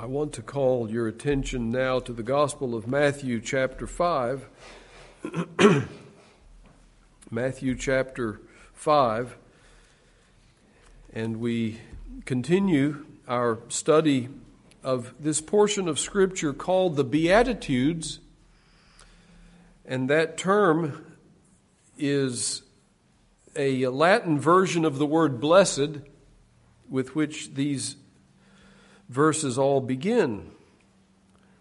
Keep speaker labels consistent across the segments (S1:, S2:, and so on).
S1: I want to call your attention now to the Gospel of Matthew, chapter 5. Matthew, chapter 5. And we continue our study of this portion of Scripture called the Beatitudes. And that term is a Latin version of the word blessed, with which these verses all begin.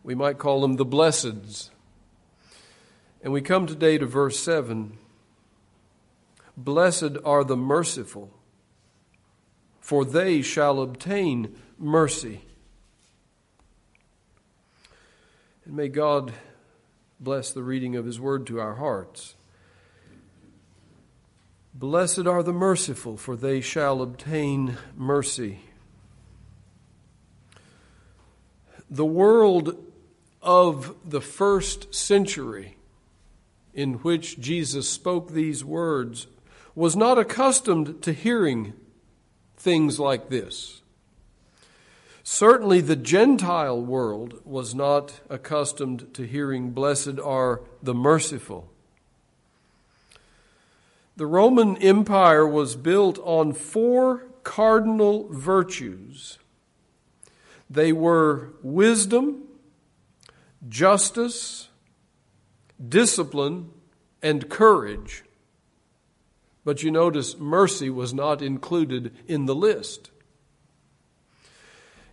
S1: We might call them the blesseds. And we come today to verse 7. Blessed are the merciful, for they shall obtain mercy. And may God bless the reading of His word to our hearts. Blessed are the merciful, for they shall obtain mercy. The world of the first century in which Jesus spoke these words was not accustomed to hearing things like this. Certainly, the Gentile world was not accustomed to hearing, Blessed are the merciful. The Roman Empire was built on four cardinal virtues they were wisdom, justice, discipline, and courage. But you notice mercy was not included in the list.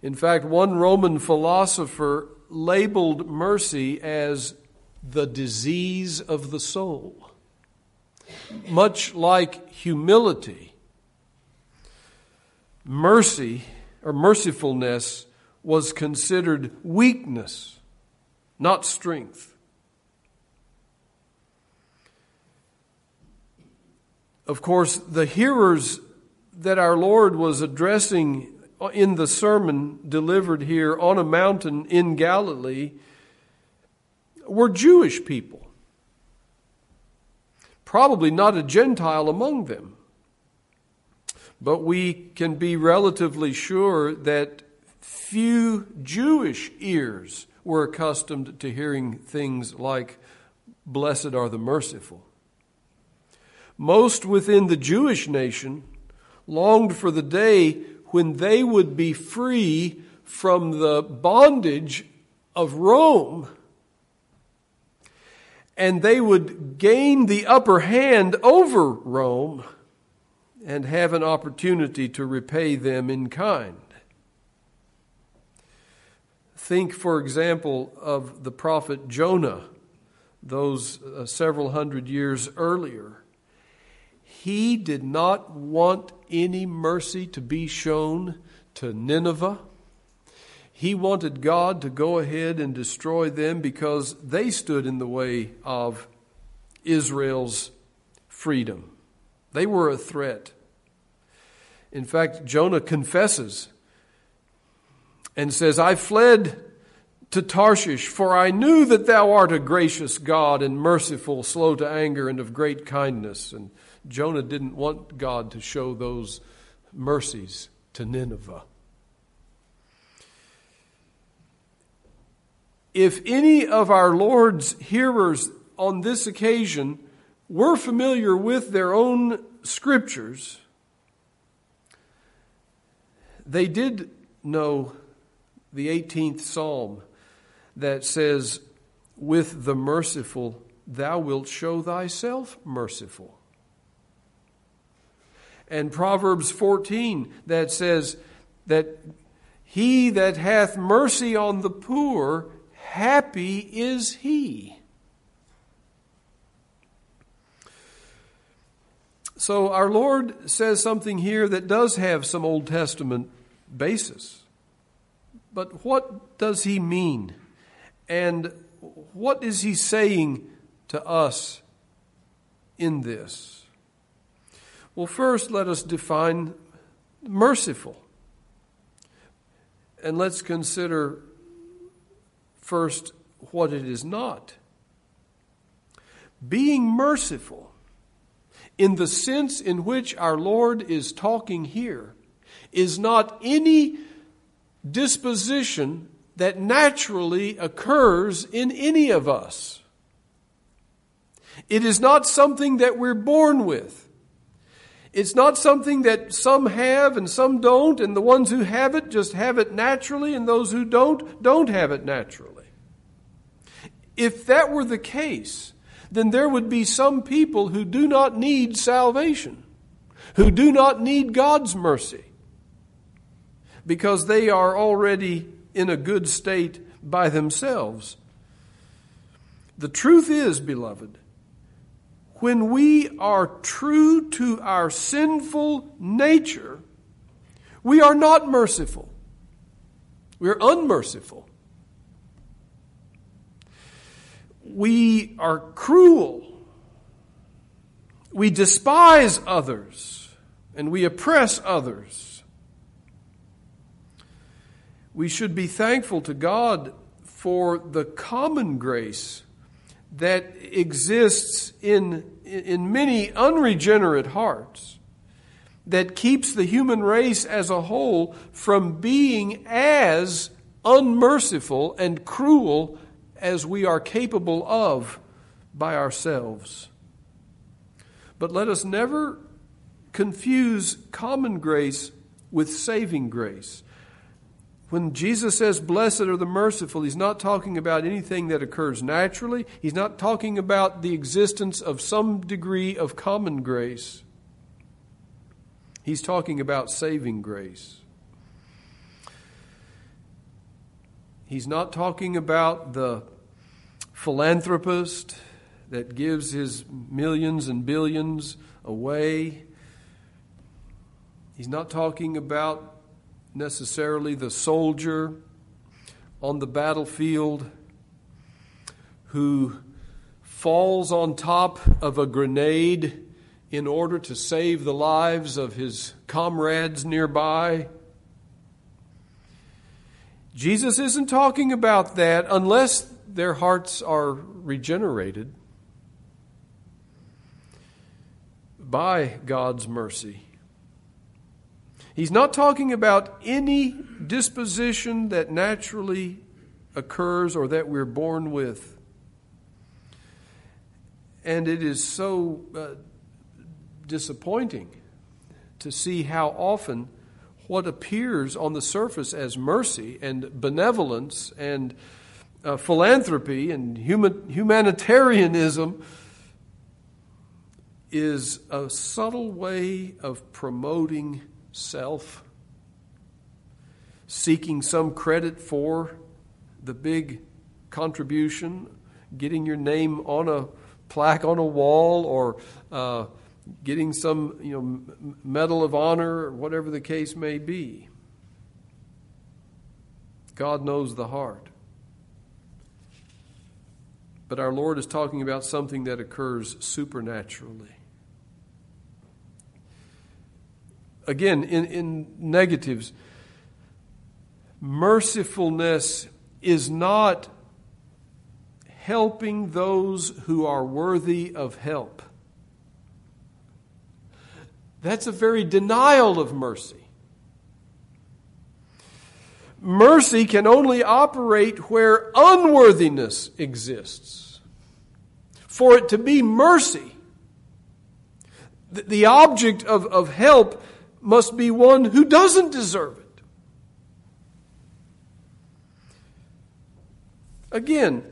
S1: In fact, one Roman philosopher labeled mercy as the disease of the soul. Much like humility, mercy or mercifulness was considered weakness, not strength. Of course, the hearers that our Lord was addressing in the sermon delivered here on a mountain in Galilee were Jewish people. Probably not a Gentile among them. But we can be relatively sure that few Jewish ears were accustomed to hearing things like, Blessed are the merciful. Most within the Jewish nation longed for the day when they would be free from the bondage of Rome and they would gain the upper hand over Rome and have an opportunity to repay them in kind. Think, for example, of the prophet Jonah, those uh, several hundred years earlier. He did not want any mercy to be shown to Nineveh. He wanted God to go ahead and destroy them because they stood in the way of Israel's freedom. They were a threat. In fact, Jonah confesses and says, I fled to Tarshish, for I knew that thou art a gracious God and merciful, slow to anger, and of great kindness. And Jonah didn't want God to show those mercies to Nineveh. If any of our Lord's hearers on this occasion were familiar with their own scriptures, they did know the 18th Psalm that says, With the merciful, thou wilt show thyself merciful. And Proverbs 14 that says that he that hath mercy on the poor, happy is he. So our Lord says something here that does have some Old Testament basis. But what does he mean? And what is he saying to us in this? Well, first, let us define merciful. And let's consider first what it is not. Being merciful, in the sense in which our Lord is talking here, is not any disposition that naturally occurs in any of us. It is not something that we're born with. It's not something that some have and some don't, and the ones who have it just have it naturally, and those who don't, don't have it naturally. If that were the case, then there would be some people who do not need salvation, who do not need God's mercy, because they are already in a good state by themselves. The truth is, beloved, when we are true to our sinful nature, we are not merciful. We're unmerciful. We are cruel. We despise others and we oppress others. We should be thankful to God for the common grace that exists in, in many unregenerate hearts that keeps the human race as a whole from being as unmerciful and cruel as we are capable of by ourselves. But let us never confuse common grace with saving grace. When Jesus says, Blessed are the merciful, he's not talking about anything that occurs naturally. He's not talking about the existence of some degree of common grace. He's talking about saving grace. He's not talking about the philanthropist that gives his millions and billions away. He's not talking about necessarily the soldier on the battlefield who falls on top of a grenade in order to save the lives of his comrades nearby. Jesus isn't talking about that unless their hearts are regenerated by God's mercy. He's not talking about any disposition that naturally occurs or that we're born with. And it is so uh, disappointing to see how often what appears on the surface as mercy and benevolence and uh, philanthropy and human, humanitarianism is a subtle way of promoting self, seeking some credit for the big contribution, getting your name on a plaque on a wall, or uh, getting some you know medal of honor, or whatever the case may be. God knows the heart. But our Lord is talking about something that occurs supernaturally. Again, in, in negatives, mercifulness is not helping those who are worthy of help. That's a very denial of mercy. Mercy can only operate where unworthiness exists. For it to be mercy, the object of, of help must be one who doesn't deserve it. Again,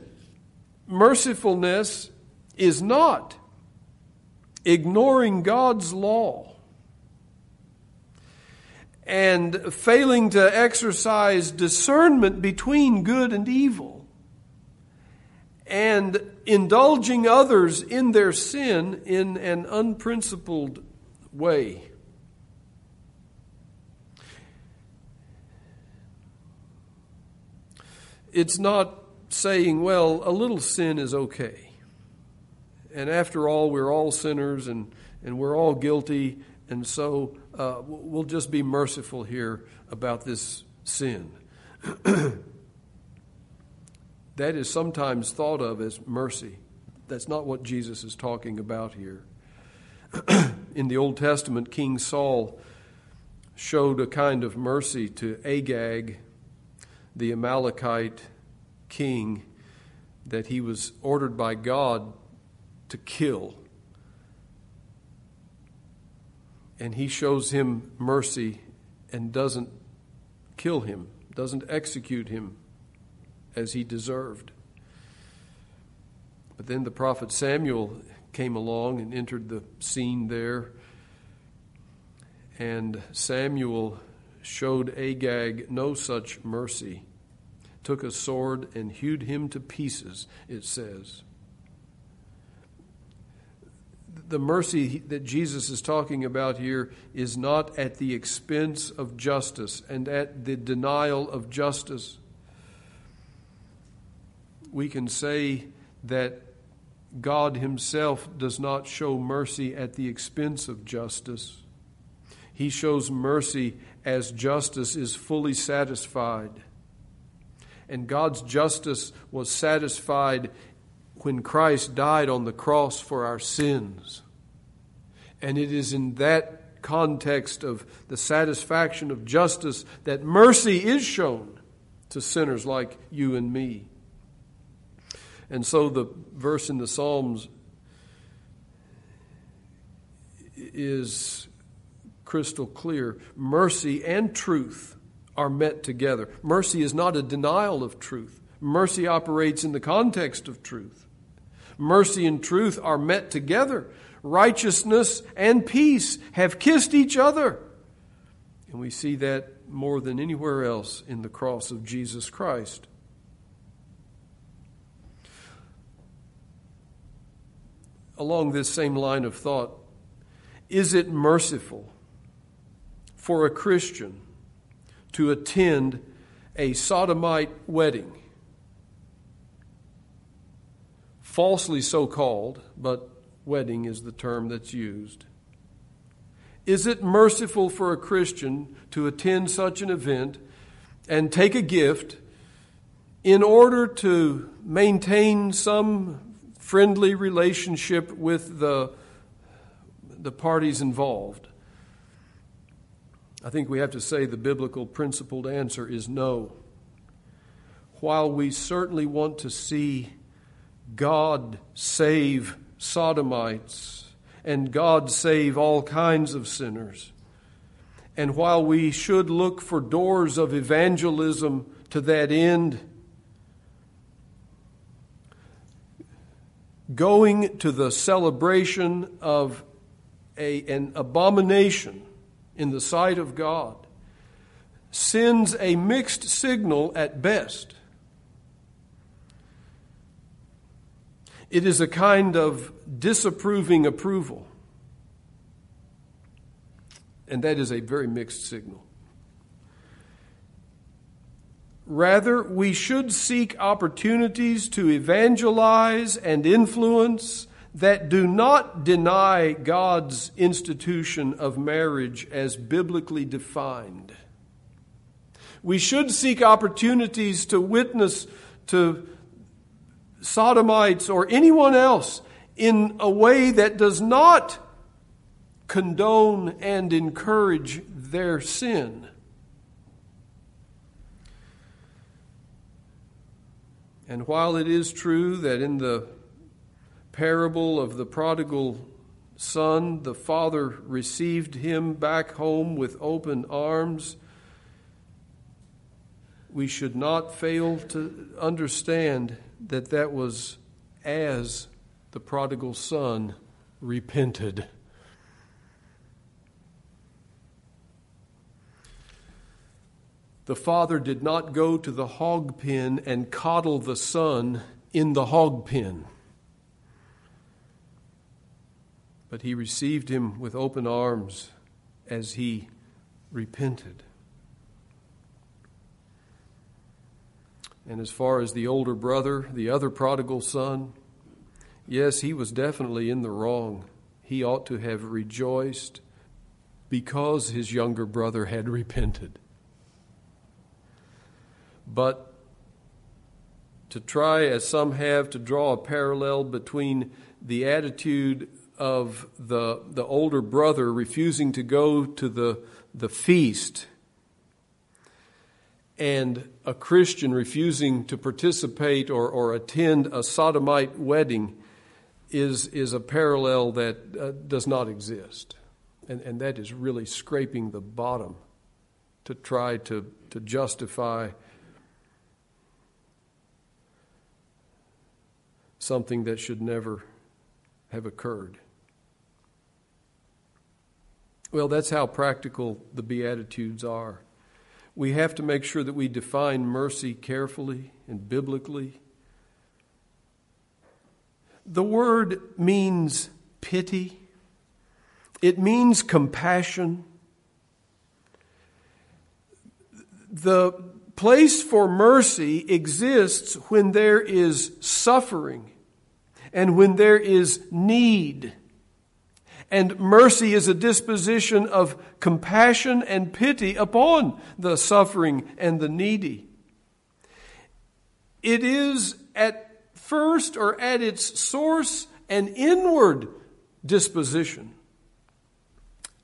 S1: mercifulness is not ignoring God's law and failing to exercise discernment between good and evil and indulging others in their sin in an unprincipled way. It's not saying, well, a little sin is okay. And after all, we're all sinners and, and we're all guilty, and so uh, we'll just be merciful here about this sin. that is sometimes thought of as mercy. That's not what Jesus is talking about here. In the Old Testament, King Saul showed a kind of mercy to Agag the Amalekite king that he was ordered by God to kill. And he shows him mercy and doesn't kill him, doesn't execute him as he deserved. But then the prophet Samuel came along and entered the scene there. And Samuel showed Agag no such mercy, took a sword and hewed him to pieces, it says. The mercy that Jesus is talking about here is not at the expense of justice and at the denial of justice. We can say that God Himself does not show mercy at the expense of justice. He shows mercy as justice is fully satisfied. And God's justice was satisfied when Christ died on the cross for our sins. And it is in that context of the satisfaction of justice that mercy is shown to sinners like you and me. And so the verse in the Psalms is crystal clear. Mercy and truth are met together. Mercy is not a denial of truth, mercy operates in the context of truth. Mercy and truth are met together. Righteousness and peace have kissed each other. And we see that more than anywhere else in the cross of Jesus Christ. along this same line of thought is it merciful for a Christian to attend a sodomite wedding? Falsely so called, but wedding is the term that's used. Is it merciful for a Christian to attend such an event and take a gift in order to maintain some friendly relationship with the, the parties involved? I think we have to say the biblical principled answer is no. While we certainly want to see God save sodomites and God save all kinds of sinners, and while we should look for doors of evangelism to that end, going to the celebration of a, an abomination in the sight of God sends a mixed signal at best. It is a kind of disapproving approval. And that is a very mixed signal. Rather, we should seek opportunities to evangelize and influence that do not deny God's institution of marriage as biblically defined. We should seek opportunities to witness to sodomites or anyone else in a way that does not condone and encourage their sin. And while it is true that in the parable of the prodigal son, the father received him back home with open arms, we should not fail to understand that that was as the prodigal son repented. The father did not go to the hog pen and coddle the son in the hog pen, but he received him with open arms as he repented. And as far as the older brother, the other prodigal son, yes, he was definitely in the wrong. He ought to have rejoiced because his younger brother had repented. But to try, as some have, to draw a parallel between the attitude of the, the older brother refusing to go to the, the feast and a Christian refusing to participate or, or attend a sodomite wedding is, is a parallel that uh, does not exist. And, and that is really scraping the bottom to try to, to justify something that should never have occurred. Well, that's how practical the Beatitudes are. We have to make sure that we define mercy carefully and biblically. The word means pity, it means compassion. The place for mercy exists when there is suffering and when there is need. And mercy is a disposition of compassion and pity upon the suffering and the needy. It is at first or at its source an inward disposition.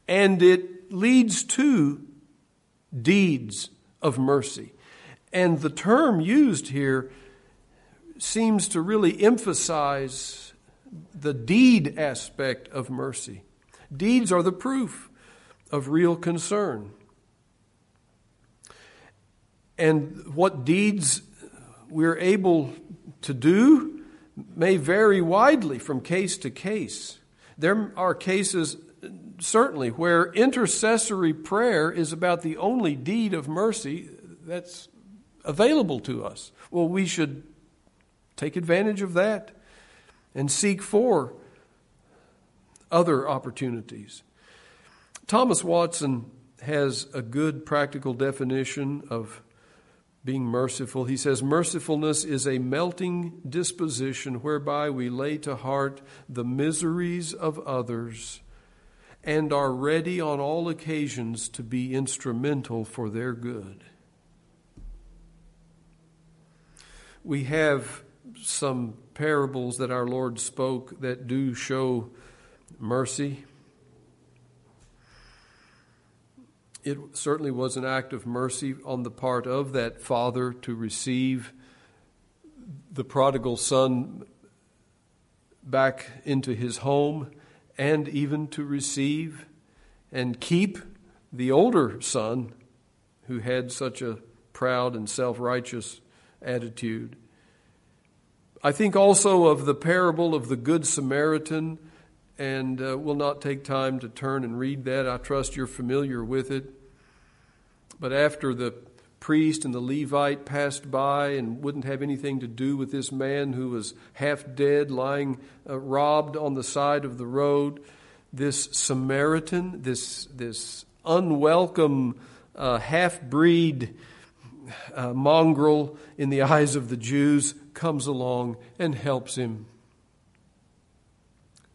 S1: And it leads to deeds of mercy. And the term used here seems to really emphasize the deed aspect of mercy. Deeds are the proof of real concern. And what deeds we're able to do may vary widely from case to case. There are cases, certainly, where intercessory prayer is about the only deed of mercy that's available to us. Well, we should Take advantage of that and seek for other opportunities. Thomas Watson has a good practical definition of being merciful. He says, Mercifulness is a melting disposition whereby we lay to heart the miseries of others and are ready on all occasions to be instrumental for their good. We have some parables that our Lord spoke that do show mercy. It certainly was an act of mercy on the part of that father to receive the prodigal son back into his home and even to receive and keep the older son who had such a proud and self righteous attitude. I think also of the parable of the Good Samaritan, and uh, we'll not take time to turn and read that. I trust you're familiar with it. But after the priest and the Levite passed by and wouldn't have anything to do with this man who was half dead, lying uh, robbed on the side of the road, this Samaritan, this, this unwelcome uh, half breed uh, mongrel in the eyes of the Jews, comes along and helps him,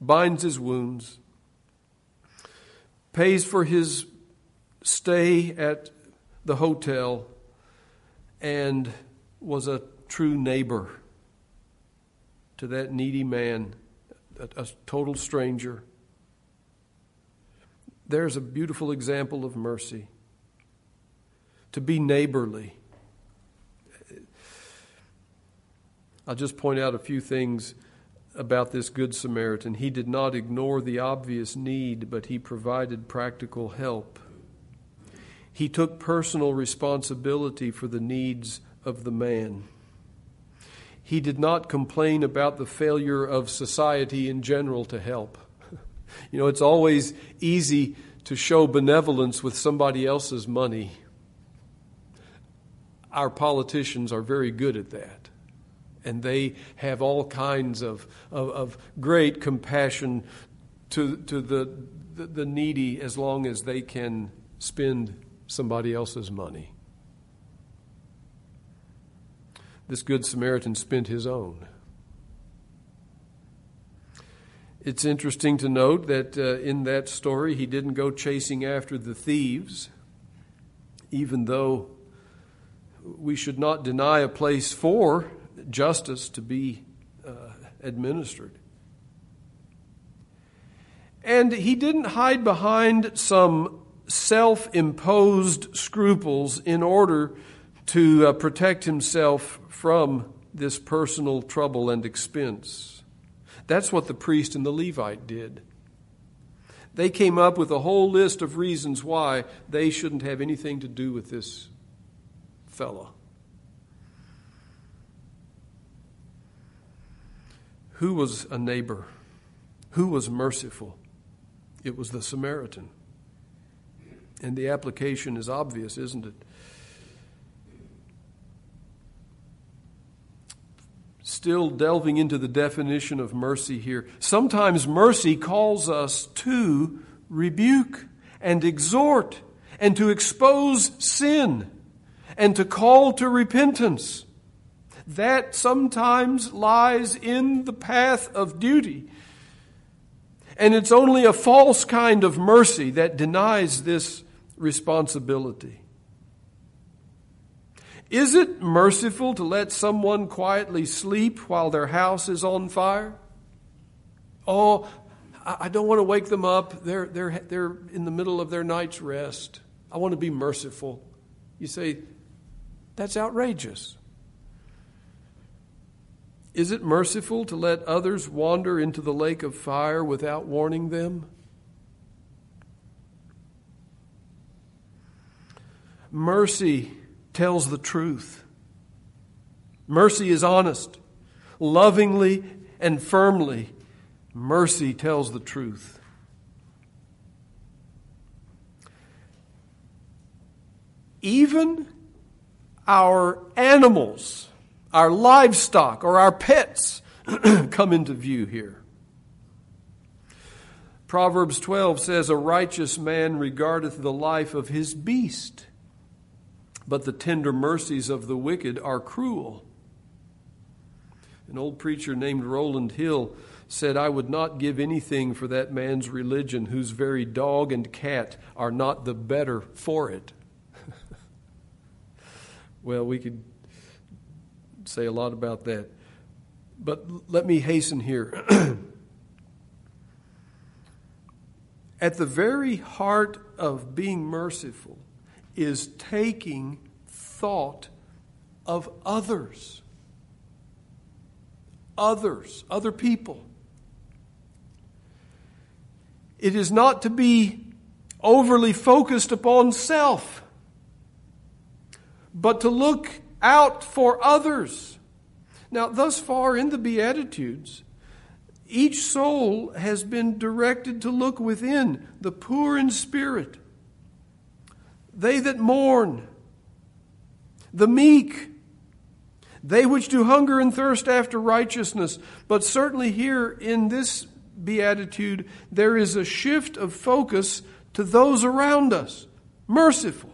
S1: binds his wounds, pays for his stay at the hotel, and was a true neighbor to that needy man, a, a total stranger. There's a beautiful example of mercy. To be neighborly I'll just point out a few things about this Good Samaritan. He did not ignore the obvious need, but he provided practical help. He took personal responsibility for the needs of the man. He did not complain about the failure of society in general to help. You know, it's always easy to show benevolence with somebody else's money. Our politicians are very good at that and they have all kinds of, of, of great compassion to, to the, the, the needy as long as they can spend somebody else's money. This Good Samaritan spent his own. It's interesting to note that uh, in that story, he didn't go chasing after the thieves, even though we should not deny a place for justice to be uh, administered. And he didn't hide behind some self imposed scruples in order to uh, protect himself from this personal trouble and expense. That's what the priest and the Levite did. They came up with a whole list of reasons why they shouldn't have anything to do with this fellow. Who was a neighbor? Who was merciful? It was the Samaritan. And the application is obvious, isn't it? Still delving into the definition of mercy here. Sometimes mercy calls us to rebuke and exhort and to expose sin and to call to repentance. That sometimes lies in the path of duty. And it's only a false kind of mercy that denies this responsibility. Is it merciful to let someone quietly sleep while their house is on fire? Oh, I don't want to wake them up. They're, they're, they're in the middle of their night's rest. I want to be merciful. You say, that's outrageous. Is it merciful to let others wander into the lake of fire without warning them? Mercy tells the truth. Mercy is honest. Lovingly and firmly, mercy tells the truth. Even our animals our livestock or our pets come into view here. Proverbs 12 says, A righteous man regardeth the life of his beast, but the tender mercies of the wicked are cruel. An old preacher named Rowland Hill said, I would not give anything for that man's religion whose very dog and cat are not the better for it. well, we could say a lot about that. But let me hasten here. At the very heart of being merciful is taking thought of others. Others, other people. It is not to be overly focused upon self, but to look out for others. Now, thus far in the Beatitudes, each soul has been directed to look within, the poor in spirit, they that mourn, the meek, they which do hunger and thirst after righteousness. But certainly here in this beatitude, there is a shift of focus to those around us, merciful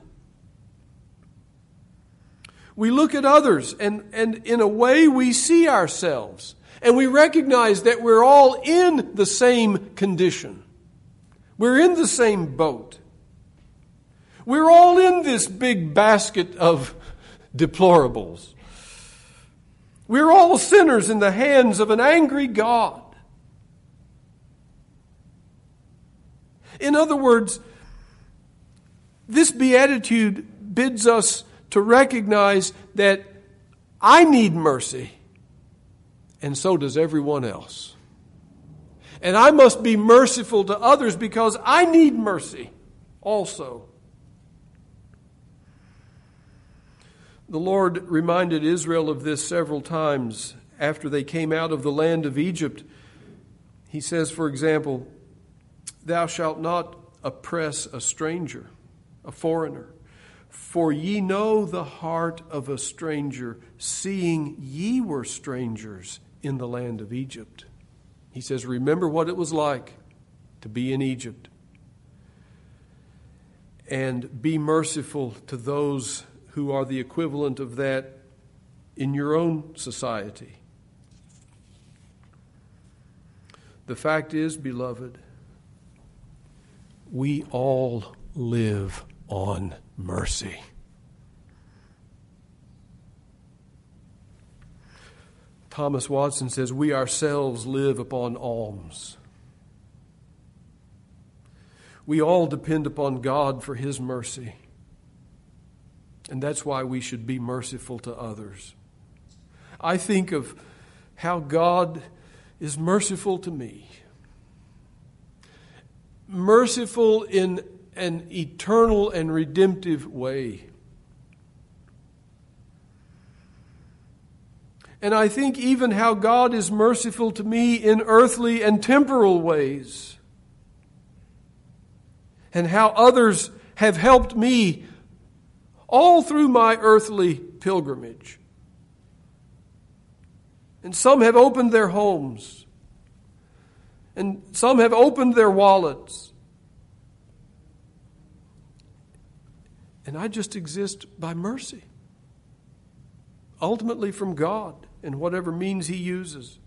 S1: we look at others and, and in a way we see ourselves. And we recognize that we're all in the same condition. We're in the same boat. We're all in this big basket of deplorables. We're all sinners in the hands of an angry God. In other words, this beatitude bids us to recognize that I need mercy, and so does everyone else. And I must be merciful to others because I need mercy also. The Lord reminded Israel of this several times after they came out of the land of Egypt. He says, for example, Thou shalt not oppress a stranger, a foreigner. For ye know the heart of a stranger, seeing ye were strangers in the land of Egypt. He says, Remember what it was like to be in Egypt. And be merciful to those who are the equivalent of that in your own society. The fact is, beloved, we all live on mercy. Thomas Watson says, We ourselves live upon alms. We all depend upon God for His mercy. And that's why we should be merciful to others. I think of how God is merciful to me. Merciful in an eternal and redemptive way. And I think even how God is merciful to me in earthly and temporal ways. And how others have helped me all through my earthly pilgrimage. And some have opened their homes. And some have opened their wallets. And I just exist by mercy, ultimately from God in whatever means He uses.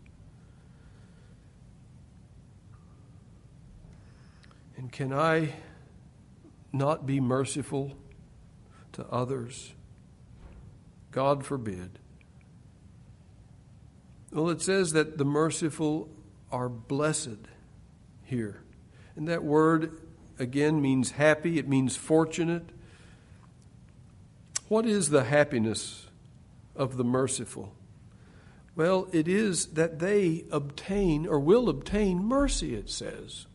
S1: And can I not be merciful to others? God forbid. Well, it says that the merciful are blessed here. And that word, again, means happy, it means fortunate. What is the happiness of the merciful? Well, it is that they obtain or will obtain mercy, it says.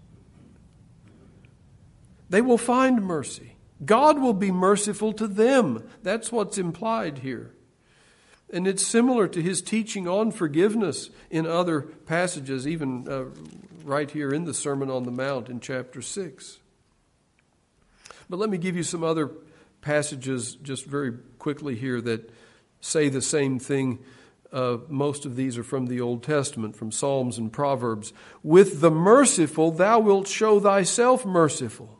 S1: They will find mercy. God will be merciful to them. That's what's implied here. And it's similar to his teaching on forgiveness in other passages, even uh, right here in the Sermon on the Mount in chapter 6. But let me give you some other passages just very quickly here that say the same thing. Uh, most of these are from the Old Testament, from Psalms and Proverbs. With the merciful, thou wilt show thyself merciful,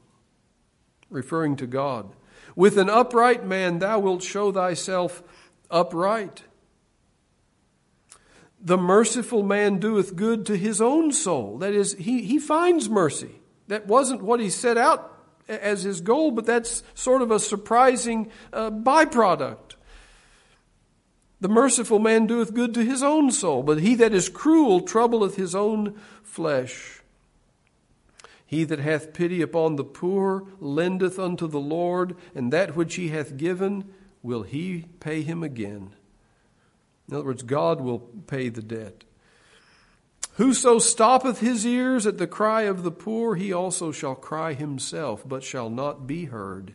S1: referring to God. With an upright man, thou wilt show thyself upright. The merciful man doeth good to his own soul. That is, he, he finds mercy. That wasn't what he set out as his goal, but that's sort of a surprising uh, byproduct. The merciful man doeth good to his own soul, but he that is cruel troubleth his own flesh. He that hath pity upon the poor lendeth unto the Lord, and that which he hath given will he pay him again. In other words, God will pay the debt. Whoso stoppeth his ears at the cry of the poor, he also shall cry himself, but shall not be heard.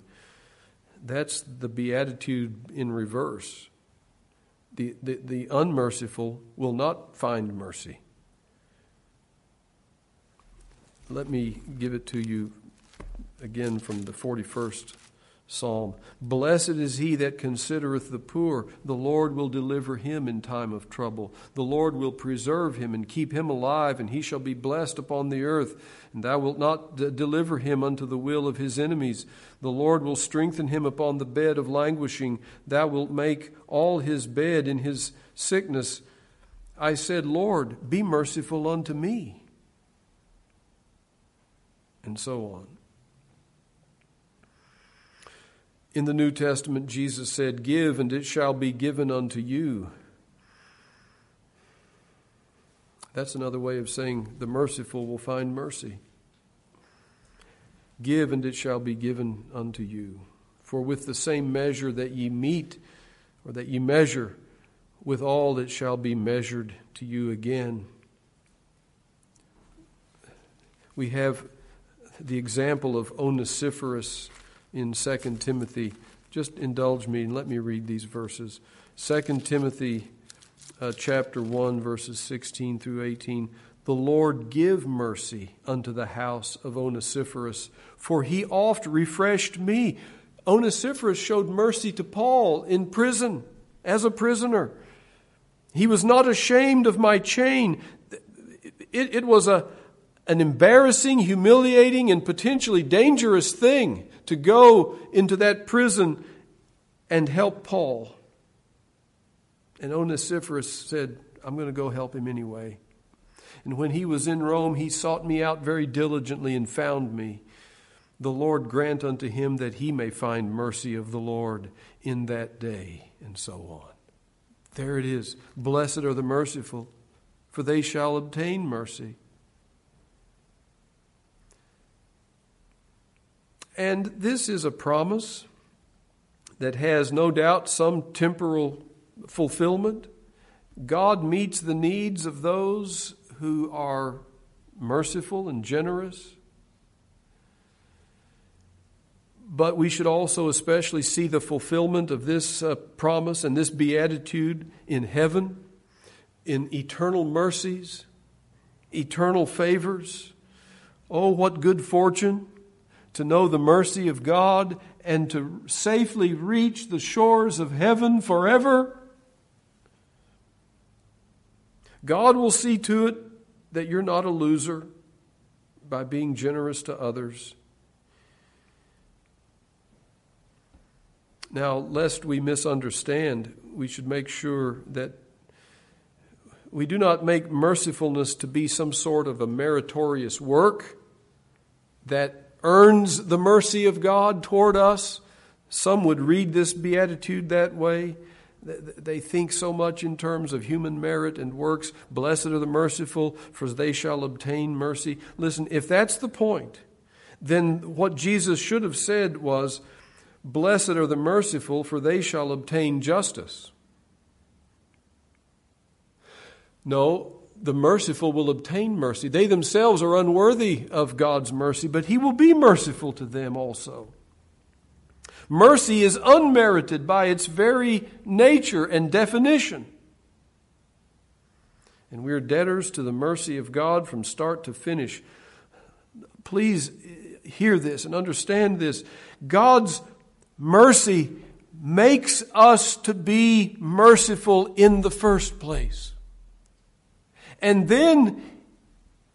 S1: That's the beatitude in reverse. The, the, the unmerciful will not find mercy. Let me give it to you again from the 41st psalm. Blessed is he that considereth the poor. The Lord will deliver him in time of trouble. The Lord will preserve him and keep him alive, and he shall be blessed upon the earth. And thou wilt not d- deliver him unto the will of his enemies. The Lord will strengthen him upon the bed of languishing. Thou wilt make all his bed in his sickness. I said, Lord, be merciful unto me. And so on. In the New Testament, Jesus said, Give, and it shall be given unto you. That's another way of saying the merciful will find mercy. Give, and it shall be given unto you. For with the same measure that ye meet, or that ye measure, with all it shall be measured to you again. We have the example of Onesiphorus in 2 Timothy. Just indulge me and let me read these verses. 2 Timothy uh, chapter 1 verses 16 through 18. The Lord give mercy unto the house of Onesiphorus, for he oft refreshed me. Onesiphorus showed mercy to Paul in prison as a prisoner. He was not ashamed of my chain. It, it was a, an embarrassing, humiliating, and potentially dangerous thing to go into that prison and help Paul. And Onesiphorus said, I'm going to go help him anyway. And when he was in Rome, he sought me out very diligently and found me. The Lord grant unto him that he may find mercy of the Lord in that day, and so on. There it is. Blessed are the merciful, for they shall obtain mercy. And this is a promise that has no doubt some temporal fulfillment. God meets the needs of those who are merciful and generous. But we should also especially see the fulfillment of this uh, promise and this beatitude in heaven, in eternal mercies, eternal favors. Oh, what good fortune to know the mercy of God and to safely reach the shores of heaven forever. God will see to it that you're not a loser by being generous to others. Now, lest we misunderstand, we should make sure that we do not make mercifulness to be some sort of a meritorious work that earns the mercy of God toward us. Some would read this beatitude that way. They think so much in terms of human merit and works. Blessed are the merciful, for they shall obtain mercy. Listen, if that's the point, then what Jesus should have said was, Blessed are the merciful, for they shall obtain justice. No, the merciful will obtain mercy. They themselves are unworthy of God's mercy, but He will be merciful to them also. Mercy is unmerited by its very nature and definition. And we are debtors to the mercy of God from start to finish. Please hear this and understand this. God's Mercy makes us to be merciful in the first place. And then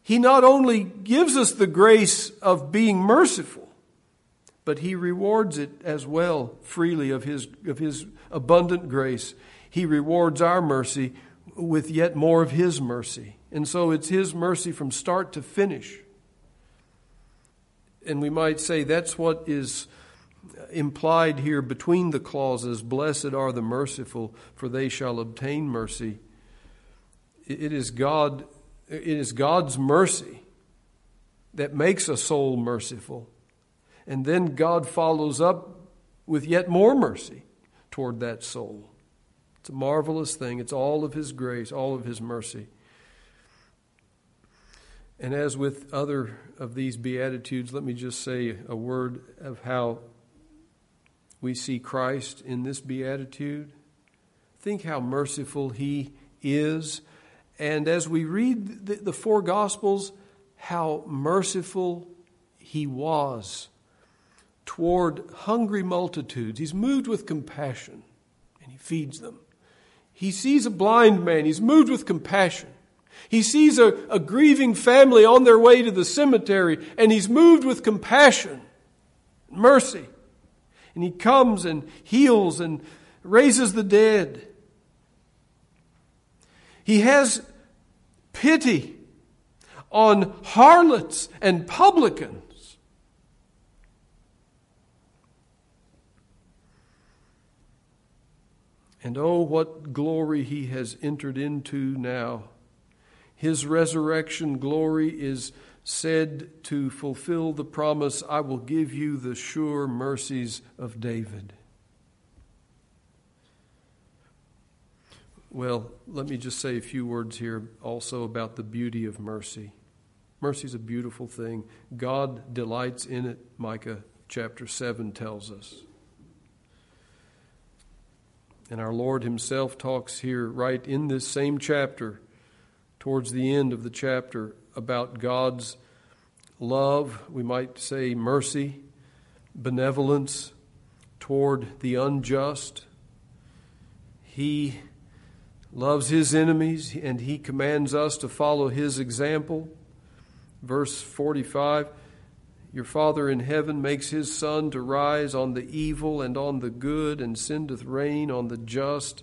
S1: he not only gives us the grace of being merciful, but he rewards it as well freely of his, of his abundant grace. He rewards our mercy with yet more of his mercy. And so it's his mercy from start to finish. And we might say that's what is implied here between the clauses Blessed are the merciful, for they shall obtain mercy. It is, God, it is God's mercy that makes a soul merciful. And then God follows up with yet more mercy toward that soul. It's a marvelous thing. It's all of His grace, all of His mercy. And as with other of these Beatitudes, let me just say a word of how we see Christ in this beatitude. Think how merciful he is. And as we read the, the four Gospels, how merciful he was toward hungry multitudes. He's moved with compassion and he feeds them. He sees a blind man, he's moved with compassion. He sees a, a grieving family on their way to the cemetery and he's moved with compassion, mercy. And he comes and heals and raises the dead. He has pity on harlots and publicans. And oh, what glory he has entered into now. His resurrection glory is said to fulfill the promise, I will give you the sure mercies of David. Well, let me just say a few words here also about the beauty of mercy. Mercy is a beautiful thing. God delights in it, Micah chapter 7 tells us. And our Lord Himself talks here, right in this same chapter, towards the end of the chapter, about God's love, we might say mercy, benevolence toward the unjust. He loves his enemies and he commands us to follow his example. Verse 45 Your Father in heaven makes his sun to rise on the evil and on the good, and sendeth rain on the just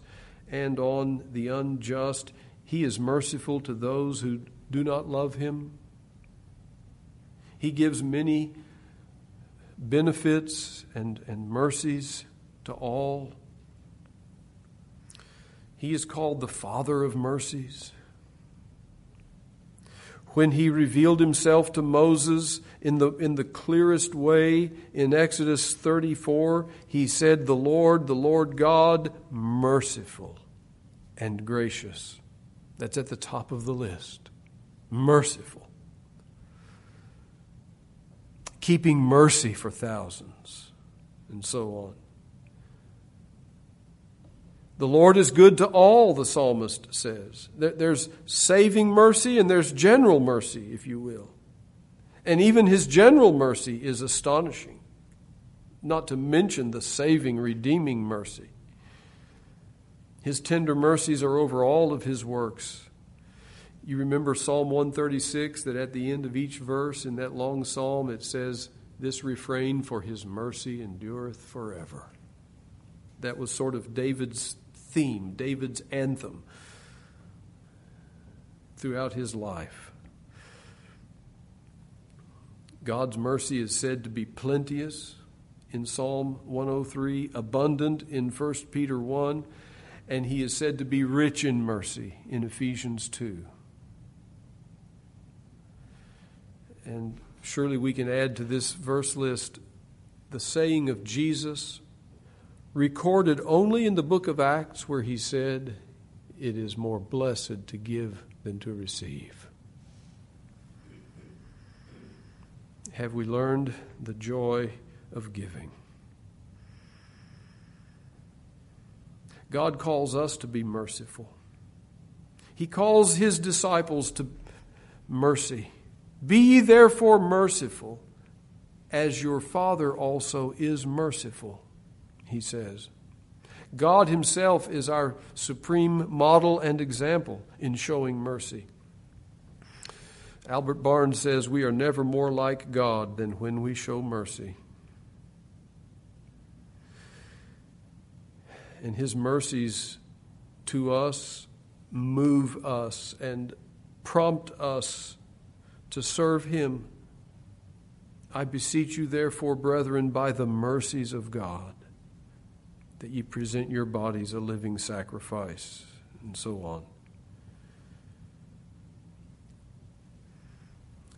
S1: and on the unjust. He is merciful to those who do not love him. He gives many benefits and, and mercies to all. He is called the Father of mercies. when he revealed himself to Moses in the, in the clearest way in Exodus 34, he said, The Lord, the Lord God, merciful and gracious. That's at the top of the list. Merciful. Keeping mercy for thousands, and so on. The Lord is good to all, the psalmist says. There's saving mercy and there's general mercy, if you will. And even his general mercy is astonishing, not to mention the saving, redeeming mercy. His tender mercies are over all of his works. You remember Psalm 136 that at the end of each verse in that long psalm it says, This refrain, for his mercy endureth forever. That was sort of David's theme, David's anthem throughout his life. God's mercy is said to be plenteous in Psalm 103, abundant in 1 Peter 1, and he is said to be rich in mercy in Ephesians 2. And surely we can add to this verse list the saying of Jesus recorded only in the book of Acts, where he said, It is more blessed to give than to receive. Have we learned the joy of giving? God calls us to be merciful. He calls his disciples to mercy. Be therefore merciful, as your Father also is merciful he says. God Himself is our supreme model and example in showing mercy. Albert Barnes says, We are never more like God than when we show mercy. And His mercies to us move us and prompt us to serve Him. I beseech you, therefore, brethren, by the mercies of God that ye present your bodies a living sacrifice, and so on.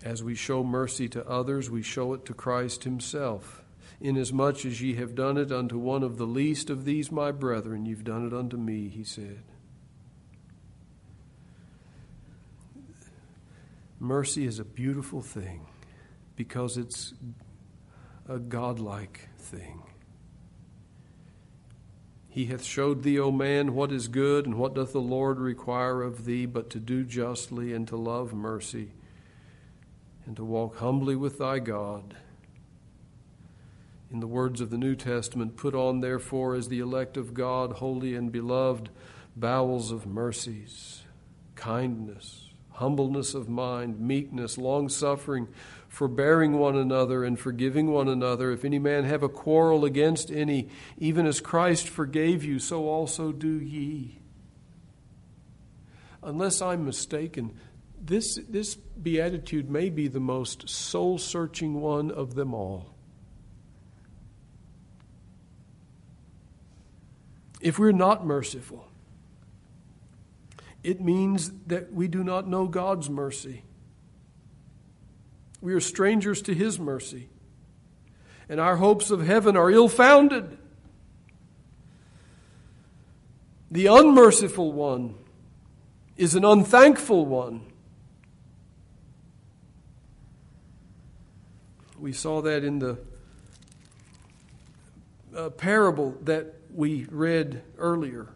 S1: As we show mercy to others, we show it to Christ Himself. Inasmuch as ye have done it unto one of the least of these my brethren, you've done it unto me, He said. Mercy is a beautiful thing because it's a godlike thing. He hath showed thee, O man, what is good, and what doth the Lord require of thee, but to do justly, and to love mercy, and to walk humbly with thy God. In the words of the New Testament, put on, therefore, as the elect of God, holy and beloved, bowels of mercies, kindness, humbleness of mind, meekness, long suffering forbearing one another and forgiving one another. If any man have a quarrel against any, even as Christ forgave you, so also do ye. Unless I'm mistaken, this, this beatitude may be the most soul searching one of them all. If we're not merciful, it means that we do not know God's mercy. We are strangers to His mercy, and our hopes of heaven are ill founded. The unmerciful one is an unthankful one. We saw that in the uh, parable that we read earlier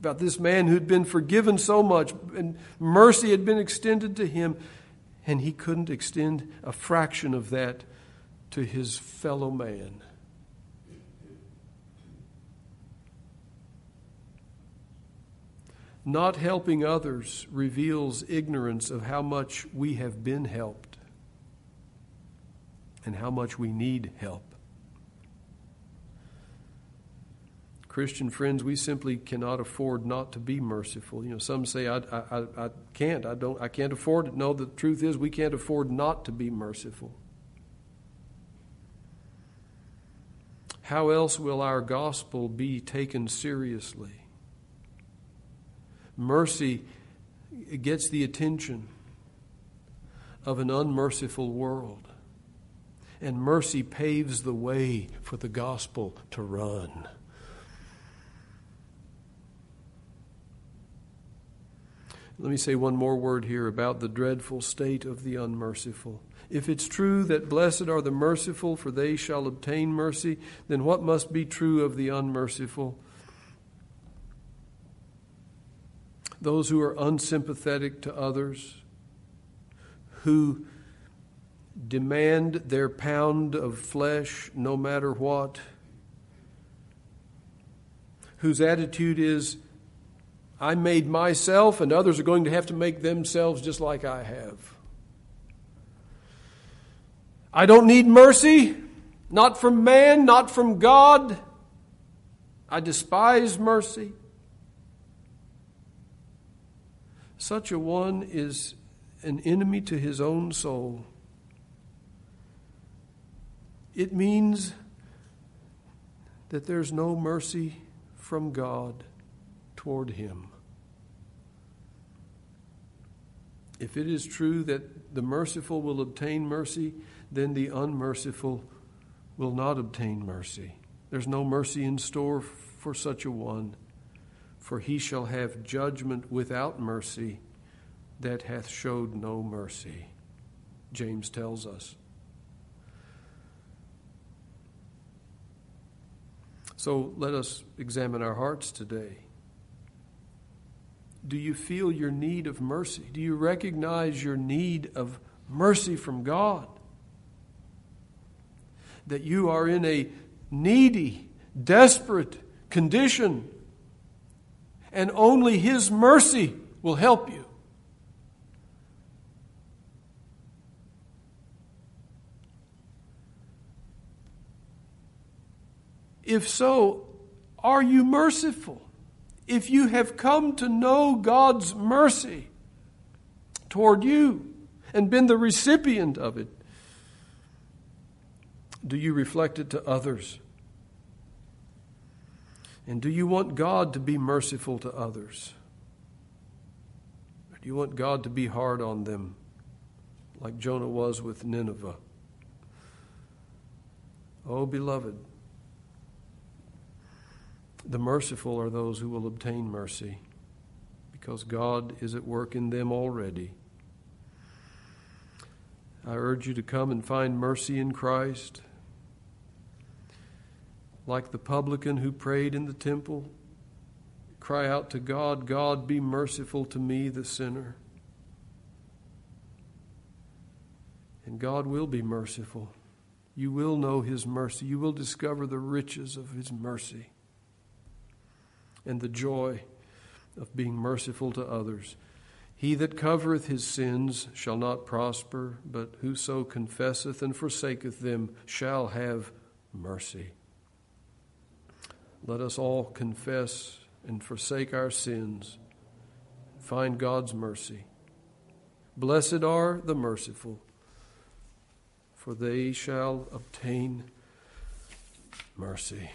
S1: about this man who'd been forgiven so much and mercy had been extended to him and he couldn't extend a fraction of that to his fellow man. Not helping others reveals ignorance of how much we have been helped and how much we need help. Christian friends, we simply cannot afford not to be merciful. You know, some say, I, I, I can't, I don't, I can't afford it. No, the truth is we can't afford not to be merciful. How else will our gospel be taken seriously? Mercy gets the attention of an unmerciful world. And mercy paves the way for the gospel to run. Let me say one more word here about the dreadful state of the unmerciful. If it's true that blessed are the merciful, for they shall obtain mercy, then what must be true of the unmerciful? Those who are unsympathetic to others, who demand their pound of flesh no matter what, whose attitude is, I made myself, and others are going to have to make themselves just like I have. I don't need mercy, not from man, not from God. I despise mercy. Such a one is an enemy to his own soul. It means that there's no mercy from God toward him. If it is true that the merciful will obtain mercy, then the unmerciful will not obtain mercy. There's no mercy in store for such a one, for he shall have judgment without mercy that hath showed no mercy. James tells us. So let us examine our hearts today. Do you feel your need of mercy? Do you recognize your need of mercy from God? That you are in a needy, desperate condition, and only His mercy will help you. If so, are you merciful? If you have come to know God's mercy toward you and been the recipient of it, do you reflect it to others? And do you want God to be merciful to others? Or do you want God to be hard on them like Jonah was with Nineveh? Oh, beloved, the merciful are those who will obtain mercy because God is at work in them already. I urge you to come and find mercy in Christ. Like the publican who prayed in the temple, cry out to God, God, be merciful to me, the sinner. And God will be merciful. You will know His mercy. You will discover the riches of His mercy and the joy of being merciful to others. He that covereth his sins shall not prosper, but whoso confesseth and forsaketh them shall have mercy. Let us all confess and forsake our sins, find God's mercy. Blessed are the merciful, for they shall obtain mercy.